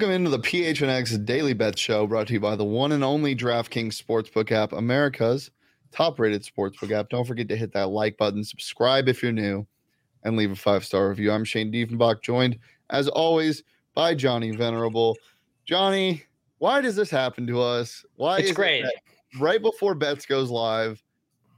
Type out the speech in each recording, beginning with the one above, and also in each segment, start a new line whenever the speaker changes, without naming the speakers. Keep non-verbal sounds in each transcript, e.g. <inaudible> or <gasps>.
Welcome into the PHNX Daily Bet Show brought to you by the one and only DraftKings Sportsbook app, America's top rated sportsbook app. Don't forget to hit that like button, subscribe if you're new, and leave a five star review. I'm Shane Diefenbach, joined as always by Johnny Venerable. Johnny, why does this happen to us? Why
It's
is it
great.
that right before Bets goes live,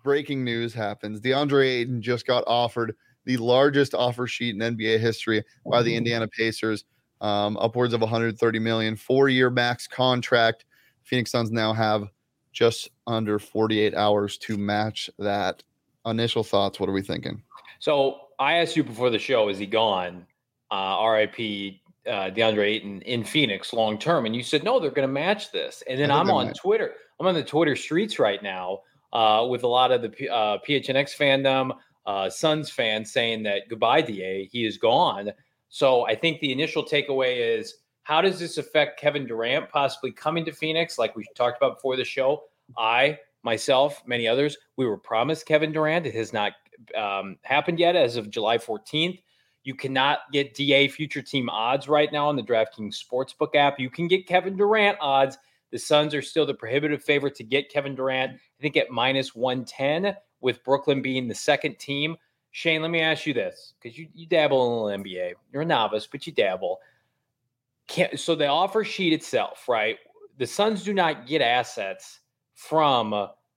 breaking news happens. DeAndre Ayton just got offered the largest offer sheet in NBA history by the Indiana Pacers, um, upwards of 130 million, four-year max contract. Phoenix Suns now have just under 48 hours to match that. Initial thoughts. What are we thinking?
So I asked you before the show, is he gone? Uh, RIP uh, DeAndre Ayton in Phoenix long term, and you said no, they're going to match this. And then I'm on
might.
Twitter. I'm on the Twitter streets right now uh, with a lot of the P- uh, PHNX fandom, uh, Suns fans saying that goodbye, Da, he is gone. So I think the initial takeaway is how does this affect Kevin Durant possibly coming to Phoenix, like we talked about before the show? I, myself, many others, we were promised Kevin Durant. It has not um, happened yet as of July 14th. You cannot get DA future team odds right now on the DraftKings Sportsbook app. You can get Kevin Durant odds. The Suns are still the prohibitive favorite to get Kevin Durant, I think at minus 110, with Brooklyn being the second team. Shane, let me ask you this because you, you dabble in the NBA. You're a novice, but you dabble. Can't, so the offer sheet itself, right? The Suns do not get assets from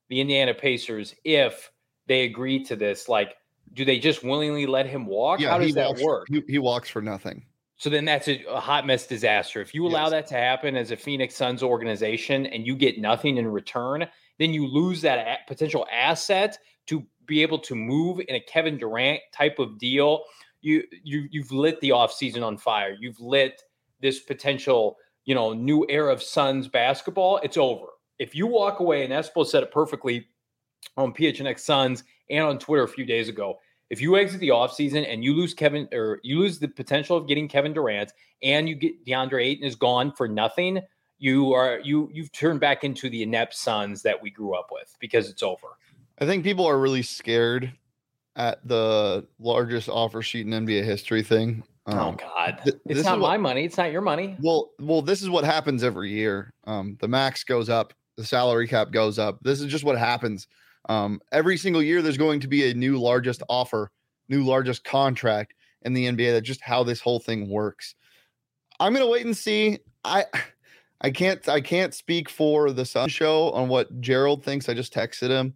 the Indiana Pacers if they agree to this. Like, do they just willingly let him walk? How
he
does that
walks,
work?
He, he walks for nothing.
So then that's a, a hot mess disaster. If you allow
Yes.
that to happen as a Phoenix Suns organization and you get nothing in return, then you lose that potential asset to be able to move in a Kevin Durant type of deal. You you you've lit the offseason on fire. You've lit this potential, you know, new era of Suns basketball. It's over. If you walk away, and Espo said it perfectly on PHNX Suns and on Twitter a few days ago. If you exit the offseason and you lose Kevin or you lose the potential of getting Kevin Durant and you get DeAndre Ayton is gone for nothing, you are you you've turned back into the inept Suns that we grew up with because it's over.
I think people are really scared at the largest offer sheet in NBA history thing.
oh
Um,
God.
th-
it's not
what-
my money. It's not your money.
Well, well, this is what happens every year. Um, the max goes up, the salary cap goes up. This is just what happens. Um, every single year, there's going to be a new largest offer, new largest contract in the NBA. That's just how this whole thing works. I'm gonna wait and see. I I can't I can't speak for the Sun Show on what Gerald thinks. I just texted him.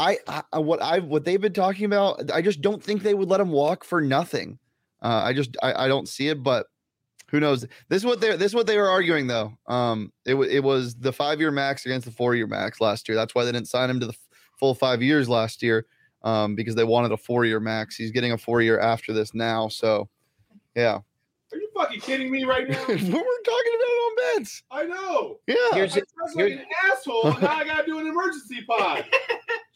I, I what I what they've been talking about. I just don't think they would let him walk for nothing. Uh, I just I, I don't see it, but who knows? This is what they this is what they were arguing though. Um, it wa- it was the five year max against the four year max last year. That's why they didn't sign him to the f- full five years last year. Um, because they wanted a four year max. He's getting a four year after this now. So, yeah,
Are you fucking kidding me right now? <laughs>
What we're talking about it on bets.
I know.
Yeah,
Here's
I
it.
dressed like an asshole, and now I gotta do an emergency pod. <laughs>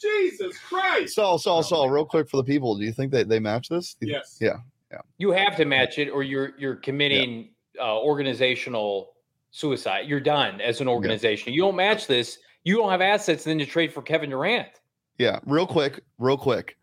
Jesus Christ!
Saul, Saul, Saul. Real quick for the people. Do you think that they match this?
Yes.
Yeah. Yeah.
You have to match it, or you're you're committing uh, organizational suicide. You're done as an organization. You don't match this. You don't have assets then to trade for Kevin Durant.
Yeah, real quick, real quick.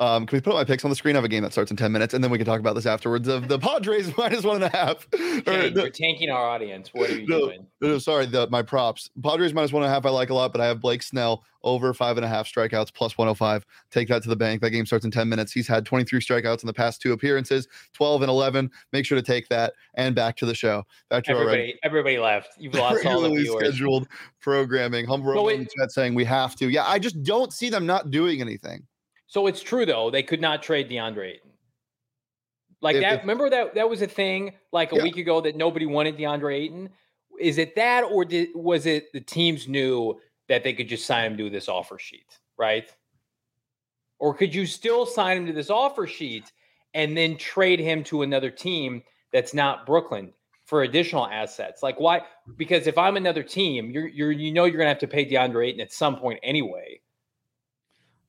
Um, can we put up my picks on the screen? I have a game that starts in 10 minutes, and then we can talk about this afterwards. Of the <laughs> Padres <laughs> minus one and a half. Or
Jay,
the-
you're tanking our audience. What are you
No,
doing?
no, sorry, the, my props. Padres minus one and a half, I like a lot, but I have Blake Snell over five and a half strikeouts plus 105. Take that to the bank. That game starts in 10 minutes. He's had 23 strikeouts in the past two appearances, 12 and 11. Make sure to take that. And back to the show. Back to
Everybody, everybody left. You've lost <laughs> all the viewers.
scheduled programming. Humble
So
in
it-
the chat saying we have to. Yeah, I just don't see them not doing anything.
So it's true though, they could not trade DeAndre Ayton. Like
If-
that.
if-
remember that that was a thing like a
Yeah.
week ago that nobody wanted DeAndre Ayton. Is it that, or did was it the teams knew that they could just sign him to this offer sheet, right? Or could you still sign him to this offer sheet and then trade him to another team that's not Brooklyn for additional assets? Like why? Because if I'm another team, you're you're you know you're gonna have to pay DeAndre Ayton at some point anyway.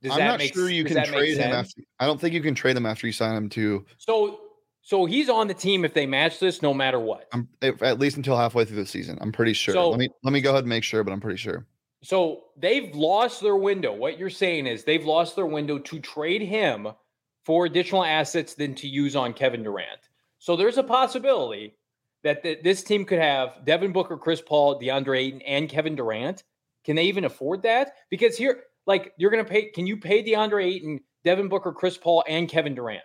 Does
I'm not
make
sure you can trade him after. I don't think you can trade him after you sign him to
So so he's on the team if they match this, no matter what.
I'm, at least until halfway through the season. I'm pretty sure.
So-
let me let me go ahead and make sure, but I'm pretty sure.
So they've lost their window. What you're saying is they've lost their window to trade him for additional assets than to use on Kevin Durant. So there's a possibility that th- this team could have Devin Booker, Chris Paul, DeAndre Ayton, and Kevin Durant. Can they even afford that? Because here, like, you're going to pay. Can you pay DeAndre Ayton, Devin Booker, Chris Paul, and Kevin Durant?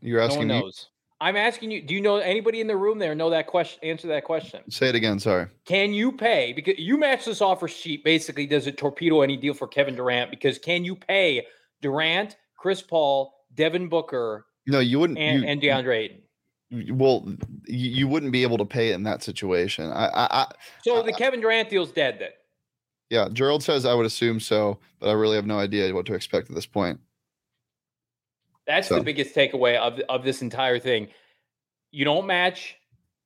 You're
No
asking
one
me.
knows. I'm asking you. Do you know anybody in the room there know that question? Answer that question.
Say it again. Sorry.
Can you pay because you match this offer sheet basically does it torpedo any deal for Kevin Durant because can you pay Durant, Chris Paul, Devin Booker,
No, you wouldn't.
and,
you,
and DeAndre Ayton?
well, you, you wouldn't be able to pay it in that situation. I, I, I
So the Kevin Durant deal's dead then.
Yeah. Gerald says I would assume so, but I really have no idea what to expect at this point.
That's
So-
the biggest takeaway of of this entire thing. You don't match.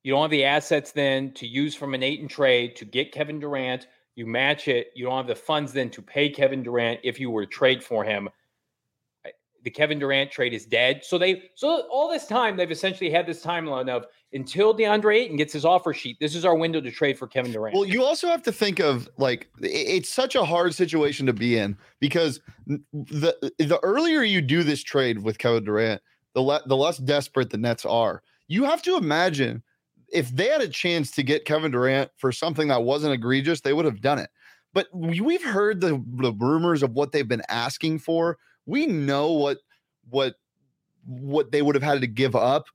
You don't have the assets then to use from an Ayton trade to get Kevin Durant. You match it. You don't have the funds then to pay Kevin Durant if you were to trade for him. The Kevin Durant trade is dead. So they so all this time they've essentially had this timeline of until DeAndre Ayton gets his offer sheet. This is our window to trade for Kevin Durant.
Well, you also have to think of like it's such a hard situation to be in because the the earlier you do this trade with Kevin Durant, the le- the less desperate the Nets are. You have to imagine if they had a chance to get Kevin Durant for something that wasn't egregious, they would have done it. But we- we've heard the, the rumors of what they've been asking for. We know what what what they would have had to give up.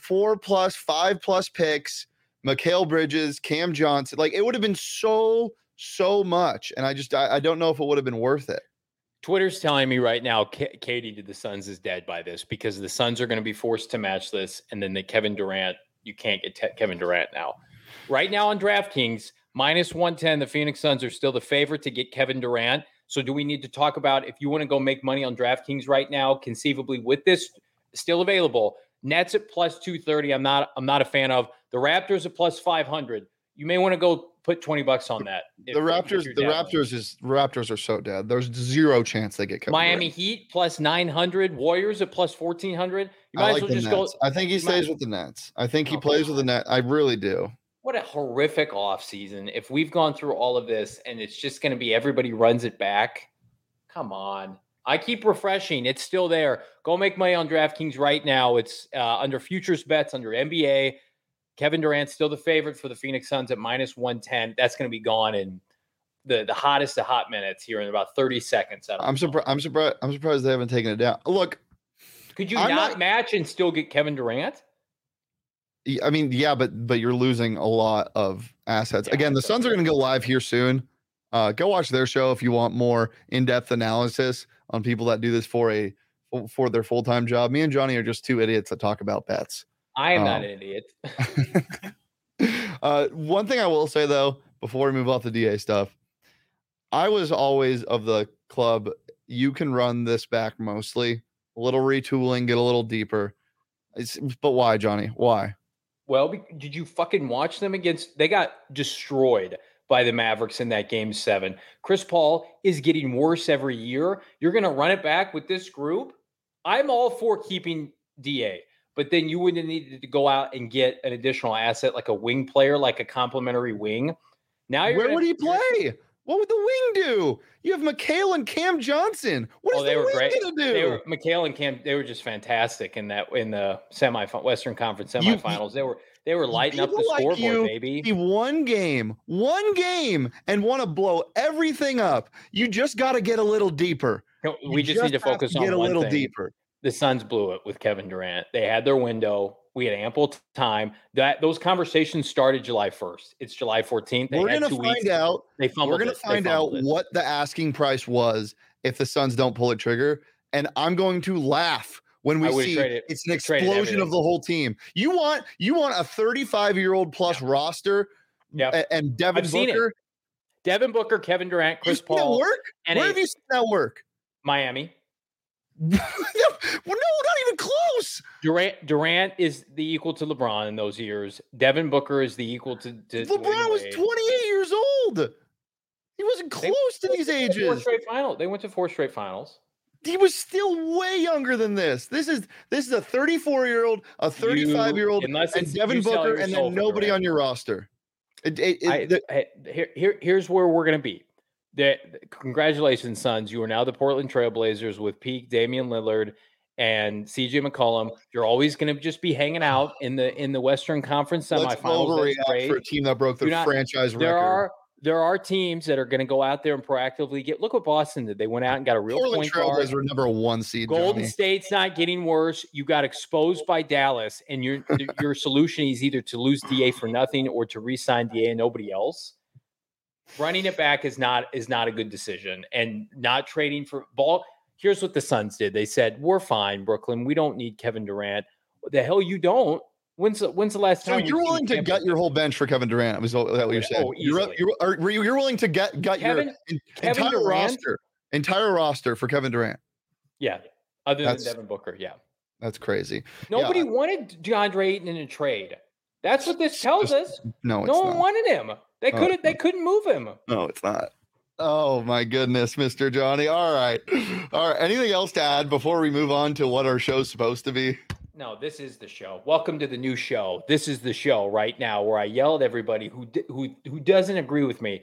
Four plus, five plus picks, Mikal Bridges, Cam Johnson. Like it would have been so, so much. And I just I, I don't know if it would have been worth it.
Twitter's telling me right now, KD to the Suns is dead by this because the Suns are going to be forced to match this, and then the Kevin Durant, you can't get te- Kevin Durant now. Right now on DraftKings, minus 110, the Phoenix Suns are still the favorite to get Kevin Durant. So, do we need to talk about if you want to go make money on DraftKings right now, conceivably with this still available? Nets at plus 230. I'm not I'm not a fan of the Raptors at plus 500. You may want to go put 20 bucks on that.
the Raptors, the. Raptors is Raptors are so dead. There's zero chance they get Kevin
Miami
Durant.
Heat plus 900, Warriors at plus 1400. You
I like
as well just
Nets.
go.
I think he
you might-
stays with the Nets. I think he
Oh,
plays with the
God.
net. I really do.
What a horrific offseason. If we've gone through all of this and it's just going to be everybody runs it back, come on. I keep refreshing. It's still there. Go make money on DraftKings right now. It's uh, under futures bets, under NBA. Kevin Durant's still the favorite for the Phoenix Suns at minus 110. That's going to be gone in the, the hottest of hot minutes here in about 30 seconds.
I'm surprised. I'm surprised. I'm surprised they haven't taken it down. Look,
Could you not,
not-
match and still get Kevin Durant?
I mean, yeah, but but you're losing a lot of assets.
Yeah,
Again, the Suns are going to go live here soon. Uh, go watch their show if you want more in-depth analysis on people that do this for a for their full-time job. Me and Johnny are just two idiots that talk about bets.
I am not
Um,
an idiot. <laughs> <laughs>
uh, one thing I will say though, before we move off the DA stuff, I was always of the club. You can run this back mostly, a little retooling, get a little deeper. It's, but why, Johnny? Why?
Well, did you fucking watch them against? They got destroyed by the Mavericks in that game seven. Chris Paul is getting worse every year. You're going to run it back with this group? I'm all for keeping DA, but then you would have needed to go out and get an additional asset like a wing player, like a complimentary wing. Now you're
Where would he play? What would the wing do? You have Mikal and Cam Johnson. What
Oh, they
the
were
wing
great.
gonna do?
They were Mikal and Cam. They were just fantastic in that in the semi Western Conference
You-
semifinals. they were they were lighting up the
like
scoreboard,
you
baby.
One game, one game, and want to blow everything up. You just got to get a little deeper.
We just, need to focus on
get a little
thing.
deeper.
The Suns blew it with Kevin Durant. They had their window. We had ample time. That those conversations started July 1st. It's July 14th. They
We're gonna
two weeks.
find out.
They fumbled.
We're gonna
it.
Find out
it.
what the asking price was if the Suns don't pull a trigger, and I'm going to laugh when we see
traded-
it's an explosion of the whole team. You want you want a 35 year old plus roster,
Yep.
a- and Devin
I've.
Booker.
Devin Booker, Kevin Durant, Chris
that
Paul,
work?
and
Where
a-
have you seen that work?
Miami. <laughs>
well, no, not even close.
Durant Durant is the equal to LeBron in those years. Devin Booker is the equal to, to
LeBron was 28 years old. He wasn't
They-
close to these
They to Four
ages.
straight final. They went to four straight finals.
He was still way younger than this. This is this is a 34 year old, a 35 year old, and Devin Booker, and then nobody
Durant.
on your roster. It, it, it-
I,
the-
I- here, here, here's where we're going to be. The, congratulations, Suns. You are now the Portland Trailblazers with peak Damian Lillard and CJ McCollum. You're always going to just be hanging out in the in the Western Conference
let's
semifinals. Great.
for a team that broke
not-
franchise
There
record.
are there are teams that are going to go out there and proactively get. Look what Boston did. They went out and got a real
Portland
point guard.
Trailblazers were number one seed.
Golden
Johnny.
State's not getting worse. You got exposed by Dallas, and your your solution is either to lose Da for nothing or to re-sign Da and nobody else. Running it back is not is not a good decision, and not trading for ball. Here's what the Suns did. They said, "We're fine, Brooklyn. We don't need Kevin Durant." The hell you don't. When's the, when's the last time? we've
you're willing to gut your whole bench for Kevin Durant? Was that what you're
Oh,
saying? you're, you're, are, you- you're willing to get gut
Kevin-
your
Kevin
entire
Durant?
roster, entire roster for Kevin Durant?
Yeah, other
That's-
than Devin Booker. Yeah,
That's crazy.
nobody wanted DeAndre Ayton in a trade. That's what this tells us.
No, it's
No one
not.
wanted him. They
Oh,
couldn't. They couldn't move him.
No, it's not. Oh my goodness, Mr. Johnny. All right. All right. Anything else to add before we move on to what our show's supposed to be?
No, this is the show. Welcome to the new show. This is the show right now where I yell at everybody who who who doesn't agree with me.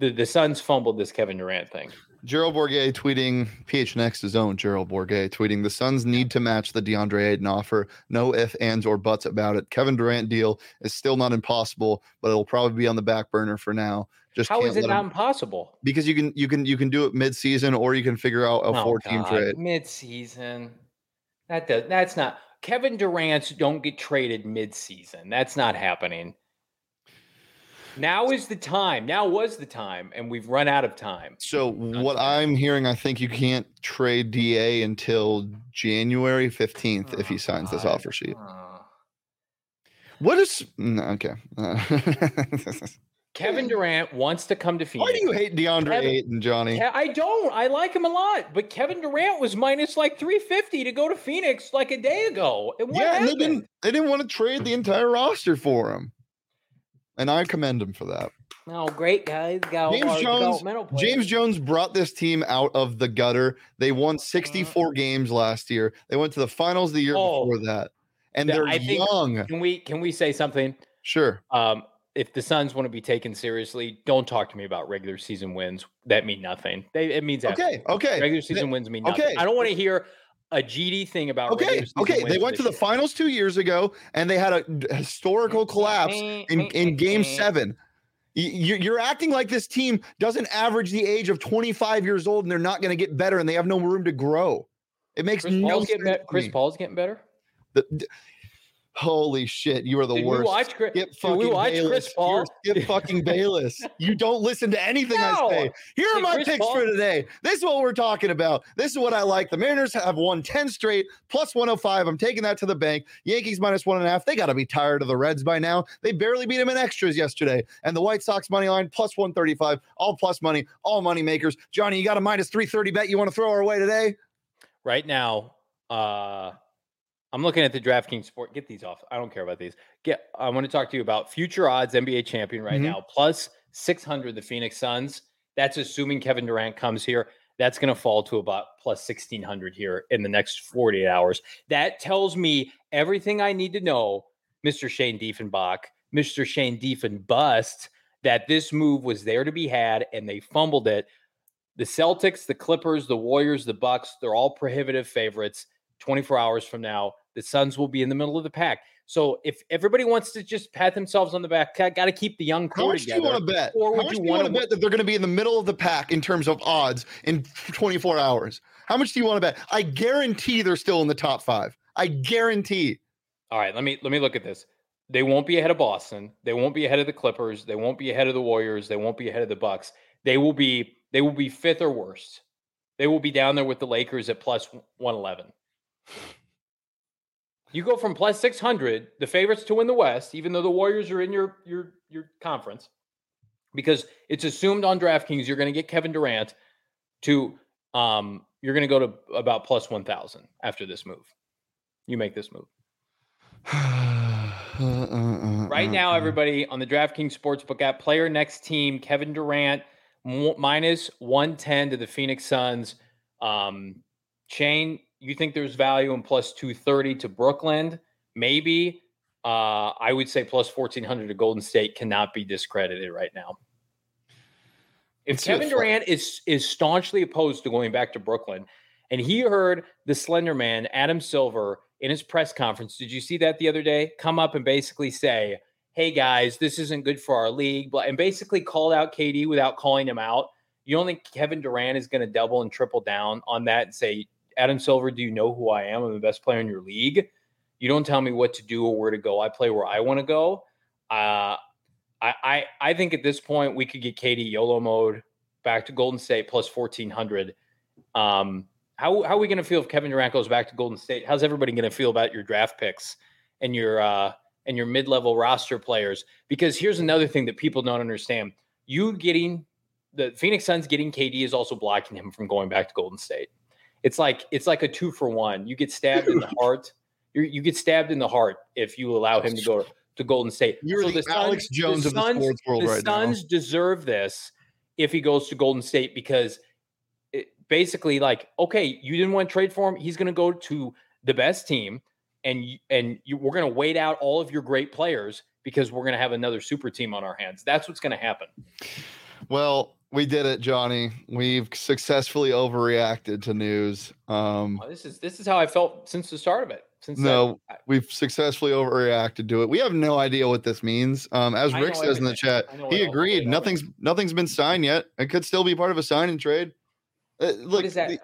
The the Suns fumbled this Kevin Durant thing.
Gerald Bourguet tweeting PHNX's own Gerald Bourguet tweeting the Suns need to match the DeAndre Ayton offer. No ifs, ands, or buts about it. Kevin Durant deal is still not impossible, but it'll probably be on the back burner for now. Just
how is it not
him-
impossible?
because you can you can you can do it mid season or you can figure out a
Oh,
four team trade.
mid-season. That does that's not Kevin Durant's don't get traded mid-season. That's not happening. Now is the time. Now was the time, and we've run out of time.
So what I'm hearing, I think you can't trade DA until January 15th if he signs this offer sheet.
Uh,
What is no, okay? <laughs> Uh,
Kevin Durant wants to come to Phoenix.
Why do you hate DeAndre
Kevin-
Ayton, Johnny?
Ke- I don't. I like him a lot, but Kevin Durant was minus like 350 to go to Phoenix like a day ago. And what
yeah, and they didn't they didn't want to trade the entire roster for him. And I commend him for that.
Oh, great guys. Got
James Jones- James Jones brought this team out of the gutter. They
Uh-huh.
won 64 games last year. They went to the finals the year
Oh,
before that. And they're
I think-
young.
Can we can we say something?
Sure.
Um, if the Suns want to be taken seriously, don't talk to me about regular season wins. That mean nothing. They, it means
Okay.
absolutely-
Okay.
Regular season wins mean nothing.
okay.
I don't want to hear a GD thing about
Okay. Okay. They went to the finals two years ago and they had a historical collapse in, in game seven. You- You're acting like this team doesn't average the age of 25 years old and they're not going to get better and they have no room to grow. It makes
Chris
no
Paul's
sense.
better. Chris. Paul's getting better.
The- holy shit, you are the
Did
worst.
we watch Chris?
Skip
Did
fucking
we watch
Bayless.
Chris Paul?
You're Skip fucking Bayless. You don't listen to anything
No.
I say. Here are
Did
my
Chris
picks
Paul-
for today. This is what we're talking about. This is what I like. The Mariners have won 10 straight, plus 105. I'm taking that to the bank. Yankees minus one and a half. They got to be tired of the Reds by now. They barely beat them in extras yesterday. And the White Sox money line plus 135. All plus money, all money makers. Johnny, you got a minus 330 bet you want to throw our way today?
right now, uh, I'm looking at the DraftKings sport. Get these off. I don't care about these. Get. I want to talk to you about future odds NBA champion right
Mhm.
now plus 600. The Phoenix Suns. That's assuming Kevin Durant comes here. That's going to fall to about plus 1600 here in the next 48 hours. That tells me everything I need to know, Mr. Shane Diefenbach, Mr. Shane Diefen bust. that this move was there to be had and they fumbled it. The Celtics, the Clippers, the Warriors, the Bucks, they're all prohibitive favorites. 24 hours from now, the Suns will be in the middle of the pack. So if everybody wants to just pat themselves on the back, got to keep the young core
How much
together.
do you want to bet?
Or
How
would
much
you
do you want to bet that they're going to be in the middle of the pack in terms of odds in 24 hours? How much do you want to bet? I guarantee they're still in the top five. I guarantee.
All right, let me let me look at this. They won't be ahead of Boston. They won't be ahead of the Clippers. They won't be ahead of the Warriors. They won't be ahead of the Bucks. They will be they will be fifth or worst. They will be down there with the Lakers at plus 111. You go from plus 600, the favorites to win the West, even though the Warriors are in your your your conference, because it's assumed on DraftKings you're going to get Kevin Durant to um you're going to go to about plus 1000 after this move. You make this move. <sighs> Right now, everybody on the DraftKings Sportsbook app, player next team, Kevin Durant, minus 110 to the Phoenix Suns. Um, Shane, you think there's value in plus 230 to Brooklyn? Maybe. Uh, I would say plus 1400 to Golden State cannot be discredited right now. If
Let's
Kevin Durant is is staunchly opposed to going back to Brooklyn, and he heard the Slender Man, Adam Silver, in his press conference, did you see that the other day? Come up and basically say, hey guys, this isn't good for our league, but and basically called out KD without calling him out. You don't think Kevin Durant is going to double and triple down on that and say, Adam Silver, do you know who I am? I'm the best player in your league. You don't tell me what to do or where to go. I play where I want to go. Uh, I, I I think at this point we could get KD YOLO mode back to Golden State plus fourteen hundred. Um, how how are we going to feel if Kevin Durant goes back to Golden State? How's everybody going to feel about your draft picks and your uh, and your mid level roster players? Because here's another thing that people don't understand: you getting the Phoenix Suns getting KD is also blocking him from going back to Golden State. It's like it's like a two for one. You get stabbed in the <laughs> heart. You you get stabbed in the heart if you allow him to go to Golden State.
You're the Alex Jones of the sports world
the
right now.
Suns deserve this if he goes to Golden State because it, basically, like, okay, you didn't want to trade for him. He's going to go to the best team, and and you, we're going to wait out all of your great players because we're going to have another super team on our hands. That's what's going to happen.
Well, we did it, Johnny. We've successfully overreacted to news. Um,
This is this is how I felt since the start of it. Since
no, we've successfully overreacted to it. We have no idea what this means. Um, as Rick says in the chat, he agreed. Nothing's nothing's been signed yet. It could still be part of a sign and trade. Uh, look,
what is that?
the-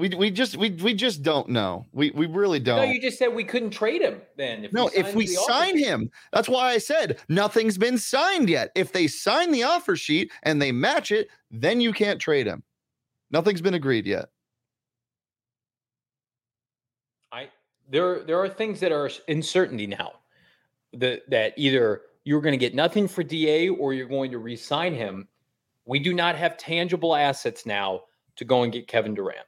we we just we we just don't know. We we really don't.
no, you just said we couldn't trade him. Then if
No,
we
if we sign
sheet.
him, that's why I said nothing's been signed yet. If they sign the offer sheet and they match it, then you can't trade him. Nothing's been agreed yet.
I there there are things that are uncertainty now. That that either you're going to get nothing for Da or you're going to re-sign him. We do not have tangible assets now to go and get Kevin Durant.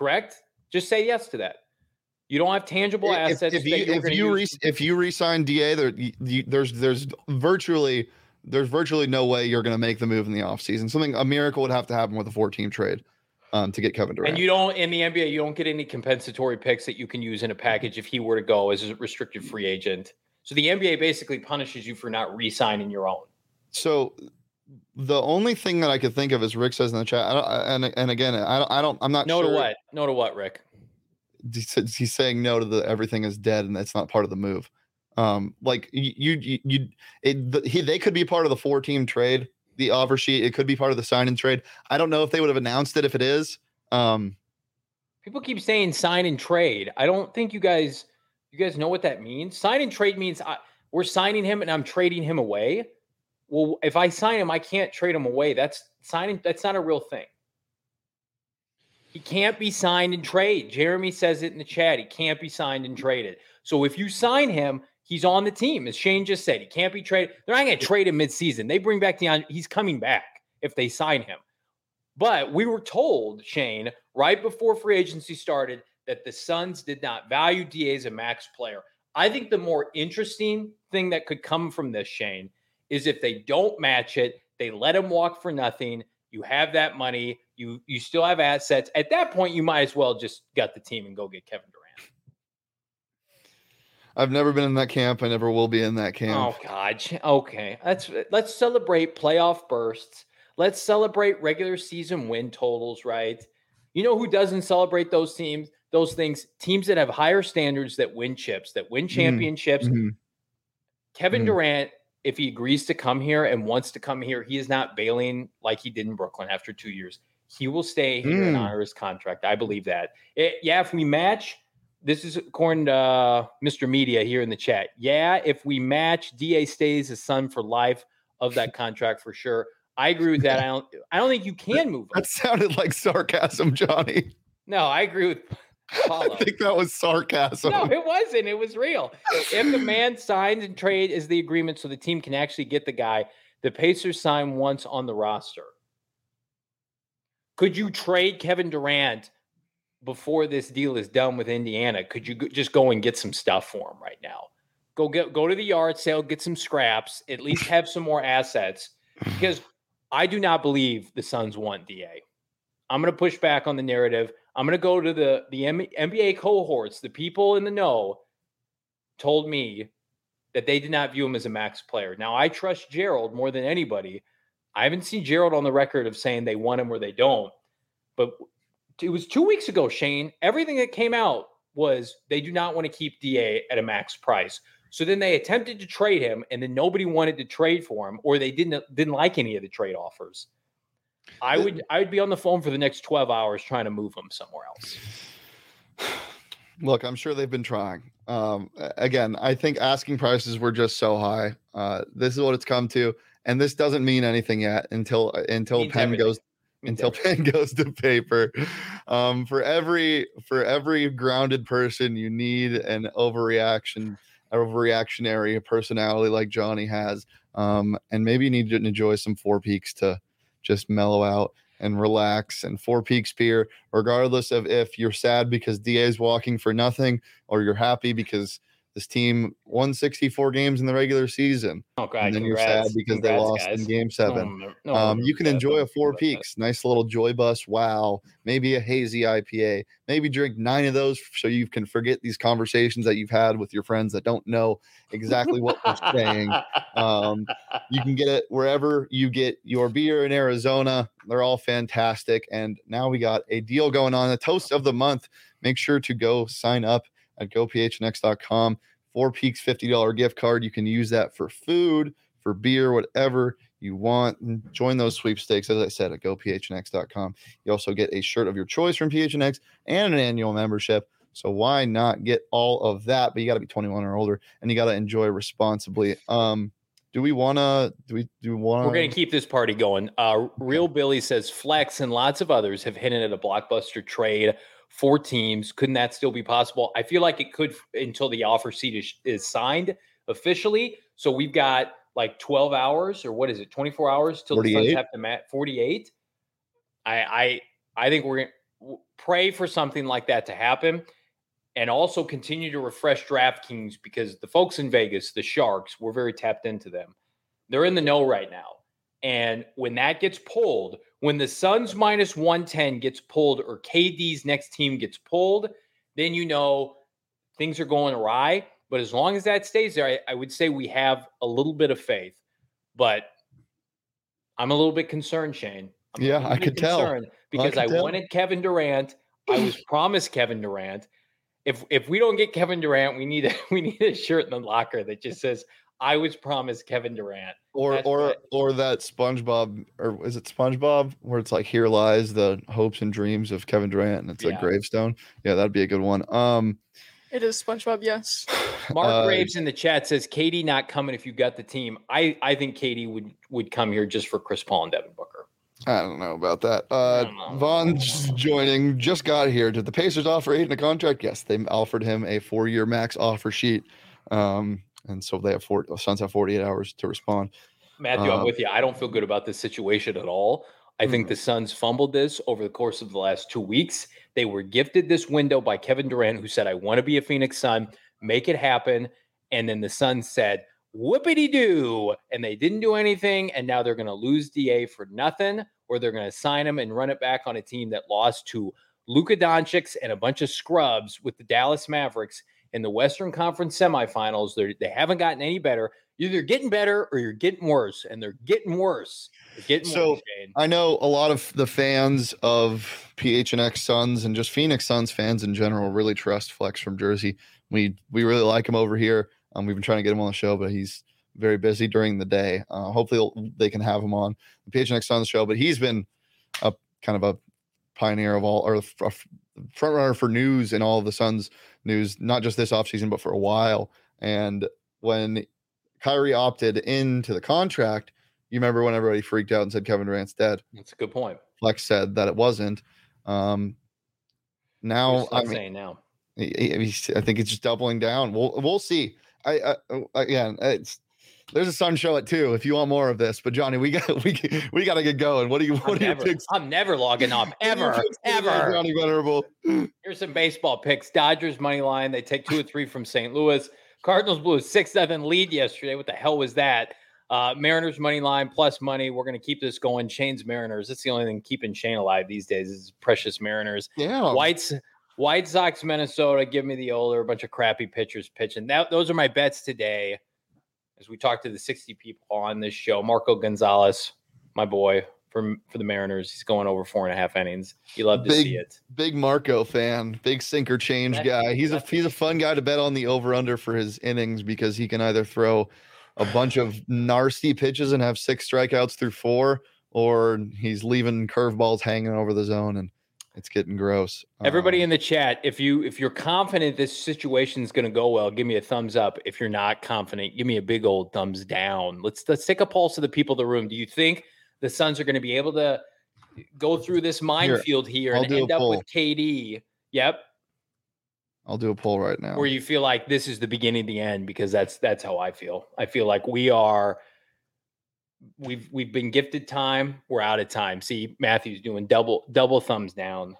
Correct? Just say yes to that. You don't have tangible assets.
if
that
you if you re, if you resign Da, there you, you- there's there's virtually there's virtually no way you're going to make the move in the offseason. Something a miracle would have to happen with a four team trade um, to get Kevin Durant.
and you don't in the NBA, you don't get any compensatory picks that you can use in a package if he were to go as a restricted free agent. So the NBA basically punishes you for not re-signing your own.
so the only thing that I could think of is Rick says in the chat. I don't, and and again, I don't, I don't I'm not
No
sure.
to what? No to what, Rick?
he's saying no to the everything is dead and that's not part of the move. Um, like you, you, you, you it, the, he, they could be part of the four team trade, the offer sheet. It could be part of the sign and trade. I don't know if they would have announced it if it is. Um,
People keep saying sign and trade. I don't think you guys you guys know what that means. Sign and trade means I, we're signing him and I'm trading him away. Well, if I sign him, I can't trade him away. That's signing. That's not a real thing. He can't be signed and traded. Jeremy says it in the chat. He can't be signed and traded. So if you sign him, he's on the team. As Shane just said, he can't be traded. They're not going to trade him midseason. They bring back Deion. He's coming back if they sign him. But we were told, Shane, right before free agency started, that the Suns did not value Da as a max player. I think the more interesting thing that could come from this, Shane, is if they don't match it, they let him walk for nothing. You have that money. You you still have assets. At that point, you might as well just gut the team and go get Kevin Durant.
I've never been in that camp. I never will be in that camp.
Oh God. Okay. Let's let's celebrate playoff bursts. Let's celebrate regular season win totals, right? You know who doesn't celebrate those teams, those things? Teams that have higher standards that win chips, that win championships.
Mhm.
Kevin
Mhm.
Durant, if he agrees to come here and wants to come here, he is not bailing like he did in Brooklyn after two years. He will stay here and
Mm.
honor his contract. I believe that. It- yeah, if we match, this is according to uh, Mr. Media here in the chat. Yeah, if we match, Da stays a son for life of that contract for sure. I agree with that. I <laughs> don't. I don't think you can move him.
That sounded like sarcasm, Johnny.
No, I agree with <laughs>
I think that was sarcasm.
No, it wasn't. It was real. If the man signs and trade is the agreement so the team can actually get the guy, the Pacers sign once on the roster. Could you trade Kevin Durant before this deal is done with Indiana? Could you just go and get some stuff for him right now? Go get go to the yard sale, get some scraps, at least have some more assets because I do not believe the Suns want DA. I'm going to push back on the narrative. I'm going to go to the the M- NBA cohorts. The people in the know told me that they did not view him as a max player. Now I trust Gerald more than anybody. I haven't seen Gerald on the record of saying they want him or they don't. But it was two weeks ago, Shane. Everything that came out was they do not want to keep Da at a max price. So then they attempted to trade him, and then nobody wanted to trade for him, or they didn't didn't like any of the trade offers. I would I would be on the phone for the next 12 hours trying to move them somewhere else.
Look, I'm sure they've been trying. Um, again, I think asking prices were just so high. Uh, this is what it's come to, and this doesn't mean anything yet until uh, until <laughs> pen
everything.
goes until pen goes to paper. Um, for every for every grounded person, you need an overreaction, overreactionary personality like Johnny has. Um, and maybe you need to enjoy some Four Peaks to just mellow out and relax. And Four Peaks beer, regardless of if you're sad because Da is walking for nothing or you're happy because this team won 64 games in the regular season,
Oh God,
and then
congrats.
you're sad because they lost
guys.
in Game Seven.
one- no
Um, you can enjoy a. Four Peaks, nice little Joy Bus. Wow, maybe a hazy IPA. Maybe drink nine of those so you can forget these conversations that you've had with your friends that don't know exactly what we're saying. Um, you can get it wherever you get your beer in Arizona. They're all fantastic. And now we got a deal going on, the toast of the month. Make sure to go sign up at gophnx.com. Four Peaks $50 gift card. You can use that for food, for beer, whatever you want. And join those sweepstakes, as I said, at gophnx.com. You also get a shirt of your choice from PHNX and an annual membership. So why not get all of that? But you got to be 21 or older, and you got to enjoy responsibly. Um, do we want to? Do we? Do want?
We're going to keep this party going. Uh, Real Billy says Flex and lots of others have hinted at a blockbuster trade for teams. Couldn't that still be possible? I feel like it could until the offer sheet is, is signed officially. So we've got like 12 hours or what is it, 24 hours till the Suns have to match 48. I I I think we're to pray for something like that to happen. And also continue to refresh DraftKings because the folks in Vegas, the Sharks, we're very tapped into them. They're in the know right now. And when that gets pulled, when the Suns minus 110 gets pulled or KD's next team gets pulled, then you know things are going awry. But as long as that stays there, I, I would say we have a little bit of faith. But I'm a little bit concerned, Shane. I'm
Yeah, I could tell.
Because I,
could tell.
wanted Kevin Durant. I was <clears throat> promised Kevin Durant. If if we don't get Kevin Durant, we need a <laughs> we need a shirt in the locker that just says I was promised Kevin Durant.
or
That's
or
right.
or that SpongeBob or is it SpongeBob where it's like here lies the hopes and dreams of Kevin Durant and it's a gravestone. Yeah, that'd be a good one. Um,
It is SpongeBob, yes. <sighs>
Mark
uh,
Graves in the chat says KD not coming if you got the team. I I think KD would would come here just for Chris Paul and Devin Booker.
I don't know about that. Uh,
don't.
Vaughn joining just got here. Did the Pacers offer Ayton a contract? Yes, they offered him a four-year max offer sheet. Um, and so they have four. Suns have 48 hours to respond.
Matthew, I'm
Uh,
with you. I don't feel good about this situation at all. I think
Mm.
the Suns fumbled this over the course of the last two weeks. They were gifted this window by Kevin Durant, who said, I want to be a Phoenix Sun, make it happen. And then the Suns said, whoopity doo. And they didn't do anything. And now they're going to lose DA for nothing, or they're going to sign him and run it back on a team that lost to Luka Doncic and a bunch of scrubs with the Dallas Mavericks in the Western Conference semifinals. They they haven't gotten any better. You're either getting better or you're getting worse, and they're getting worse. They're getting
So,
worse.
I know a lot of the fans of PHNX Suns and just Phoenix Suns fans in general really trust Flex from Jersey. We we really like him over here. Um, we've been trying to get him on the show, but he's very busy during the day. Uh, hopefully they can have him on the PHNX Suns show. But he's been a kind of a pioneer of all or a front runner for news and all of the Suns news, not just this offseason, but for a while. And when Kyrie opted into the contract, you remember when everybody freaked out and said Kevin Durant's dead.
That's a good point.
Flex said that it wasn't. Um, now,
still
I mean,
saying now.
he- he- I think it's just doubling down. We'll we'll see. I, I oh, again, it's there's a Sun show at two if you want more of this. But Johnny, we got <laughs> we we got to get going. What do you
I'm <laughs>
what do you
never,
pick?
I'm never logging off ever, ever.
Johnny Venerable. <gasps>
Here's some baseball picks. Dodgers money line. They take two or three from St. Louis. Cardinals blew a six seven lead yesterday. What the hell was that? Uh, Mariners money line plus money. We're going to keep this going. Shane's Mariners. That's the only thing keeping Shane alive these days is precious Mariners.
Yeah,
Whites, White Sox, Minnesota. Give me the older. A bunch of crappy pitchers pitching. That those are my bets today. As we talk to the 60 people on this show, Marco Gonzalez, my boy for for the Mariners. He's going over four and a half innings. You love to
Big-
see it.
big Marco fan, big sinker change
That-
guy. He's a he's a fun guy to bet on the over under for his innings because he can either throw a bunch of nasty pitches and have six strikeouts through four, or he's leaving curveballs hanging over the zone and it's getting gross.
Everybody
Um,
in the chat, if you if you're confident this situation is going to go well, give me a thumbs up. If you're not confident, give me a big old thumbs down. Let's let's take a pulse of the people in the room. Do you think the Suns are going to be able to go through this minefield here
I'll
and end up with KD? Yep.
I'll do a poll right now.
Where you feel like this is the beginning of the end because that's that's how I feel. I feel like we are we've we've been gifted time. We're out of time. See, Matthew's doing double double thumbs down.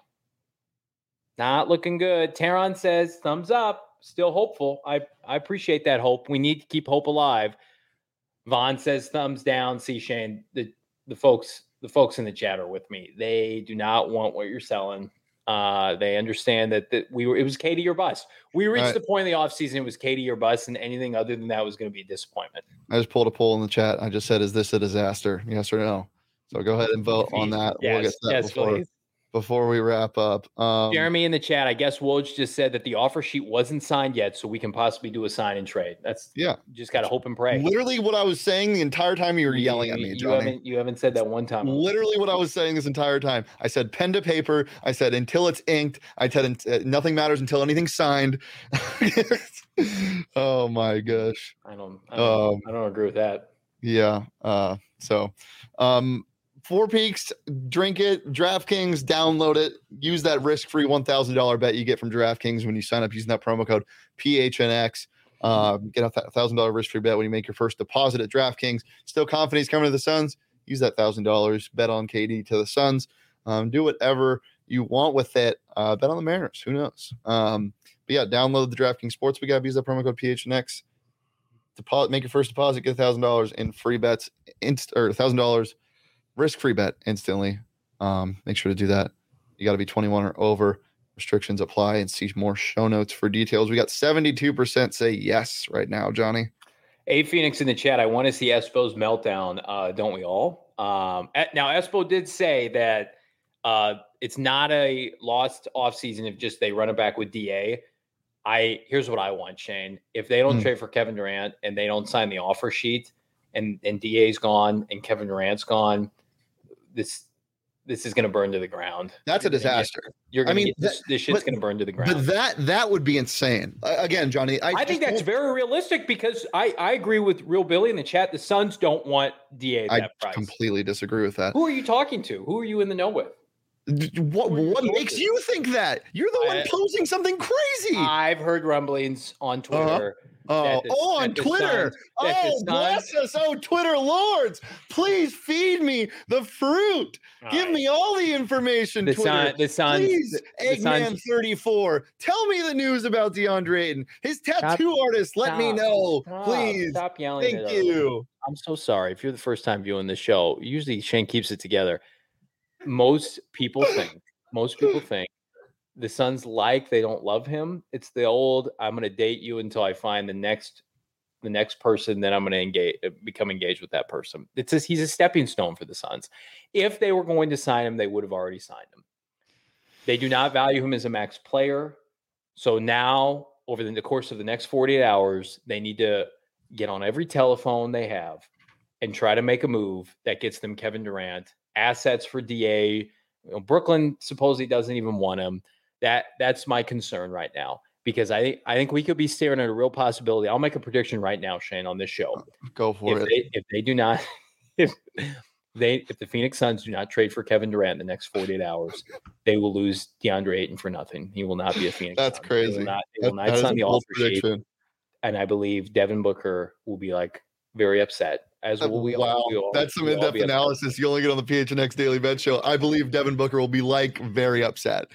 Not looking good. Taron says thumbs up. Still hopeful. I I appreciate that hope. We need to keep hope alive. Vaughn says thumbs down. See Shane, the the folks the folks in the chat are with me. They do not want what you're selling. Uh, they understand that, that we were it was KD or bust. We reached
Right.
the point in the offseason, it was KD or bust, and anything other than that was going to be a disappointment.
I just pulled a poll in the chat. I just said, "Is this a disaster? Yes or no?" So go ahead and vote on that. we'll get that
yes,
before
please.
Before we wrap up. Um,
Jeremy in the chat, I guess Woj just said that the offer sheet wasn't signed yet, so we can possibly do a sign and trade. That's
Yeah.
just gotta hope and pray.
literally what I was saying the entire time you were
You-
yelling at
you-
me,
You
Johnny.
haven't you haven't said that one time.
literally what I was saying this entire time. I said pen to paper. I said until it's inked. I said uh, nothing matters until anything's signed. <laughs> oh my gosh.
I don't I don't,
Um,
I don't agree with that.
Yeah. Uh, so, um, Four Peaks, drink it. DraftKings, download it. Use that risk-free one thousand dollar bet you get from DraftKings when you sign up using that promo code PHNX. Um, get a thousand dollar risk-free bet when you make your first deposit at DraftKings. Still confident he's coming to the Suns? Use that thousand dollars. Bet on KD to the Suns. Um, do whatever you want with it. Uh, bet on the Mariners. Who knows? Um, but yeah, download the DraftKings Sports. We got use that promo code PHNX deposit, make your first deposit, get a thousand dollars in free bets, inst or a thousand dollars risk free bet instantly. Um, make sure to do that. You got to be 21 or over. Restrictions apply and see more show notes for details. We got 72% say yes right now, Johnny.
A Phoenix in the chat. I want to see Espo's meltdown. Uh, don't we all? Um, eh, now Espo did say that uh, it's not a lost offseason if just they run it back with Da. I here's what I want, Shane. If they don't
Hmm.
trade for Kevin Durant and they don't sign the offer sheet, and and Da's gone and Kevin Durant's gone, this this is going to burn to the ground.
That's a disaster.
You're
I
going to
mean,
get this, this shit's going to burn to the ground.
But that that would be insane. Uh, again, Johnny, I,
I think that's
don't-
very realistic because I, I agree with Real Billy in the chat. The Suns don't want Da at
I
that price.
completely disagree with that.
Who are you talking to? Who are you in the know with?
What
Who are your
what makes you think that? You're the one
I-
posing something crazy.
I've heard rumblings on uh-huh. Twitter.
oh,
that the-
oh, on Twitter.
The
Oh, bless us. Oh, Twitter lords. Please feed me the fruit. Give
Alright.
me all the information,
the
Twitter.
Sun, the Suns.
Please,
the- the
Eggman34, tell me the news about DeAndre Ayton. His tattoo artist, let me know,
Stop,
please.
Stop yelling.
Thank you.
I'm so sorry. If you're the first time viewing this show, usually Shane keeps it together. Most people think, most people <laughs> think the Suns like they don't love him. It's the old I'm going to date you until I find the next the next person then I'm going to engage uh, become engaged with that person. It's just, he's a stepping stone for the Suns. If they were going to sign him, they would have already signed him. They do not value him as a max player. So now over the course of the next 48 hours, they need to get on every telephone they have and try to make a move that gets them Kevin Durant, assets for DA. You know, Brooklyn supposedly doesn't even want him. That that's my concern right now because I I think we could be staring at a real possibility. I'll make a prediction right now, Shane, on this show.
Uh, go for
If
it.
they, if they do not, <laughs> if they if the Phoenix Suns do not trade for Kevin Durant in the next 48 hours, they will lose DeAndre Ayton for nothing. He will not be a Phoenix.
That's
Sun. They will
crazy.
not, they will not
that is
sign the offer sheet and I believe Devin Booker will be like very upset. As will we all.
wow,
we all-
that's some in-depth analysis. You only get on the PHNX Daily Bet Show. I believe Devin Booker will be like very upset.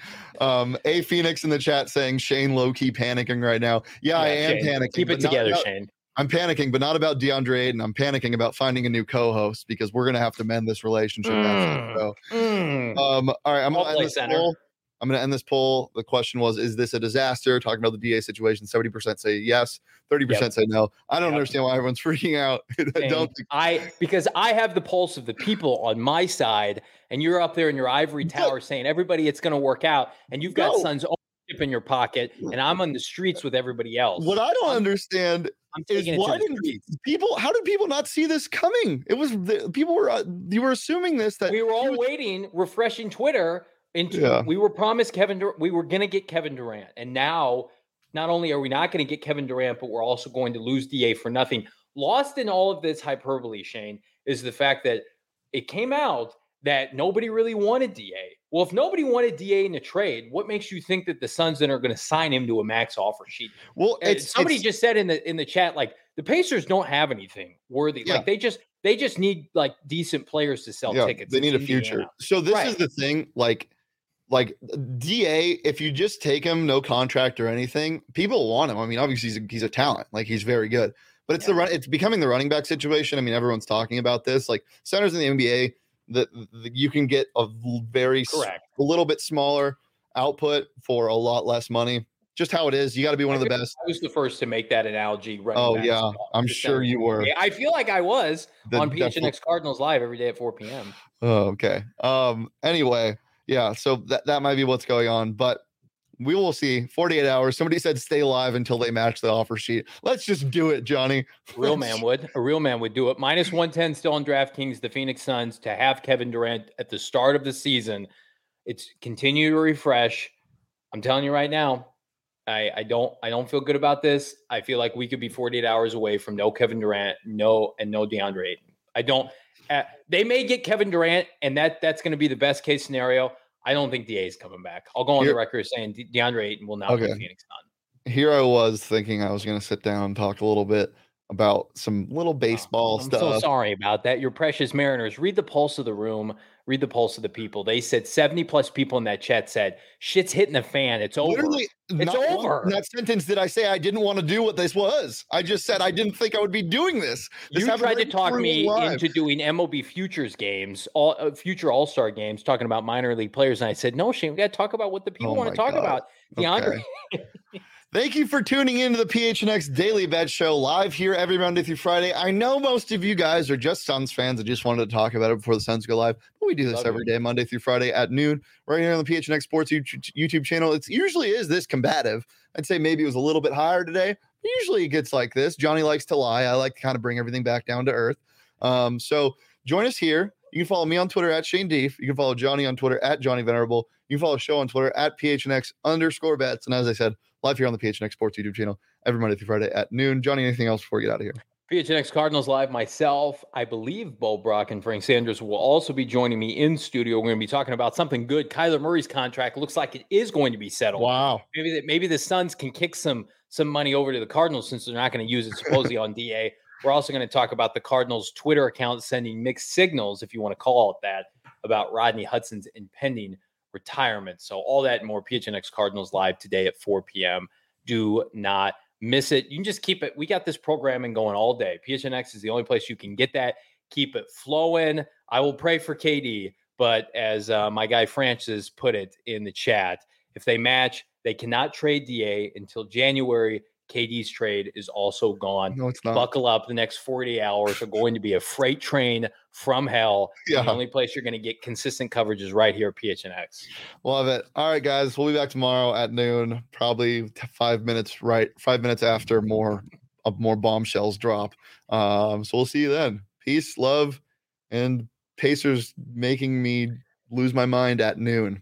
Um, a Phoenix in the chat saying Shane low key panicking right now. Yeah, I am
Shane,
panicking.
Keep it together,
about-
Shane.
I'm panicking, but not about DeAndre Ayton. I'm panicking about finding a new co-host because we're gonna have to mend this relationship.
Mm. Mm.
Um, all right, I'm
I'll
gonna end this
center.
poll. I'm gonna end this poll. The question was, is this a disaster? Talking about the DA situation. 70% say yes, 30% say no. I don't
Yep.
understand why everyone's <laughs> freaking out. <laughs> I don't think
I because I have the pulse of the people on my side, and you're up there in your ivory tower saying everybody it's going to work out, and you've got
No.
Suns ownership in your pocket, and I'm on the streets with everybody else.
what I don't
I'm-
understand
I'm
is why didn't
streets.
people how did people not see this coming? It was the, people were uh, you were assuming this that
We were all
was-
waiting, refreshing Twitter. Into
Yeah.
we were promised Kevin. Dur- we were going to get Kevin Durant, and now not only are we not going to get Kevin Durant, but we're also going to lose DA for nothing. Lost in all of this hyperbole, Shane, is the fact that it came out that nobody really wanted DA. Well, if nobody wanted DA in a trade, what makes you think that the Suns then are going to sign him to a max offer sheet?
well
Uh,
it's
somebody
it's-
just said in the in the chat like the Pacers don't have anything worthy.
Yeah.
Like they just they just need like decent players to sell
yeah,
tickets.
they need a future. So this is the thing like like DA if you just take him no contract or anything, people want him. I mean, obviously he's a, he's a talent. Like he's very good. But it's the run it's becoming the running back situation. I mean, everyone's talking about this. Like centers in the NBA that you can get a very
Correct.
a little bit smaller output for a lot less money. Just how it is. You got to be one of the best.
I was the first to make that analogy.
Oh yeah, I'm sure you were.
Yeah, I feel like I was
The-
on
definitely-
PHNX Cardinals live every day at 4 p.m.
Oh, okay. Um. Anyway, yeah. So that that might be what's going on, but we will see. 48 hours. Somebody said stay live until they match the offer sheet. Let's just do it, Johnny.
A real man would. A real man would do it. Minus 110 still on DraftKings. The Phoenix Suns to have Kevin Durant at the start of the season. It's continue to refresh. I'm telling you right now, I, I don't I don't feel good about this. I feel like we could be 48 hours away from no Kevin Durant, no and no DeAndre Ayton. I don't. Uh, they may get Kevin Durant, and that that's going to be the best case scenario. I don't think DA is coming back. I'll go on
Here-
the record saying De- DeAndre Ayton will not be
Okay.
a Phoenix Sun.
Here I was thinking I was going to sit down and talk a little bit about some little oh, baseball
I'm
stuff.
so sorry about that. Your precious Mariners. Read the pulse of the room. Read the pulse of the people. They said 70 plus people in that chat said, shit's hitting the fan. It's over.
Literally, not
over.
In that sentence did I say I didn't want to do what this was. I just said I didn't think I would be doing this. This
you tried to talk me
live.
into doing MLB futures games, all uh, future All Star games, talking about minor league players, and I said, "No, Shane, we got to talk about what the people
Oh
want to talk
God.
about." DeAndre,
Okay. <laughs> Thank you for tuning in to the PHNX Daily Bet Show live here every Monday through Friday. I know most of you guys are just Suns fans and just wanted to talk about it before the Suns go live, but we do this
Love
every
you.
day, Monday through Friday at noon, right here on the PHNX Sports YouTube channel. It usually is this combative. I'd say maybe it was a little bit higher today. Usually it gets like this. Johnny likes to lie. I like to kind of bring everything back down to earth. Um, so join us here. You can follow me on Twitter at Shane Deef. You can follow Johnny on Twitter at Johnny Venerable. You can follow the show on Twitter at PHNX underscore bets. And as I said, live here on the PHNX Sports YouTube channel every Monday through Friday at noon. Johnny, anything else before we get out of here?
PHNX Cardinals Live, myself, I believe Bo Brock and Frank Sanders will also be joining me in studio. We're going to be talking about something good. Kyler Murray's contract looks like it is going to be settled.
Wow.
Maybe that maybe the Suns can kick some some money over to the Cardinals since they're not going to use it supposedly on DA. We're also going to talk about the Cardinals Twitter account sending mixed signals, if you want to call it that, about Rodney Hudson's impending retirement. So all that and more PHNX Cardinals live today at 4 p.m. Do not miss it. You can just keep it. We got this programming going all day. PHNX is the only place you can get that. Keep it flowing. I will pray for KD, but as uh, my guy Francis put it in the chat, If they match, they cannot trade DA until January. KD's trade is also gone.
No, it's not.
Buckle up. The next 40 hours are going to be a freight train from hell.
Yeah.
The only place you're going to get consistent coverage is right here at PHNX.
Love it. All right, guys. We'll be back tomorrow at noon, probably five minutes right, five minutes after more of more bombshells drop. Um, so we'll see you then. Peace, love, and Pacers making me lose my mind at noon.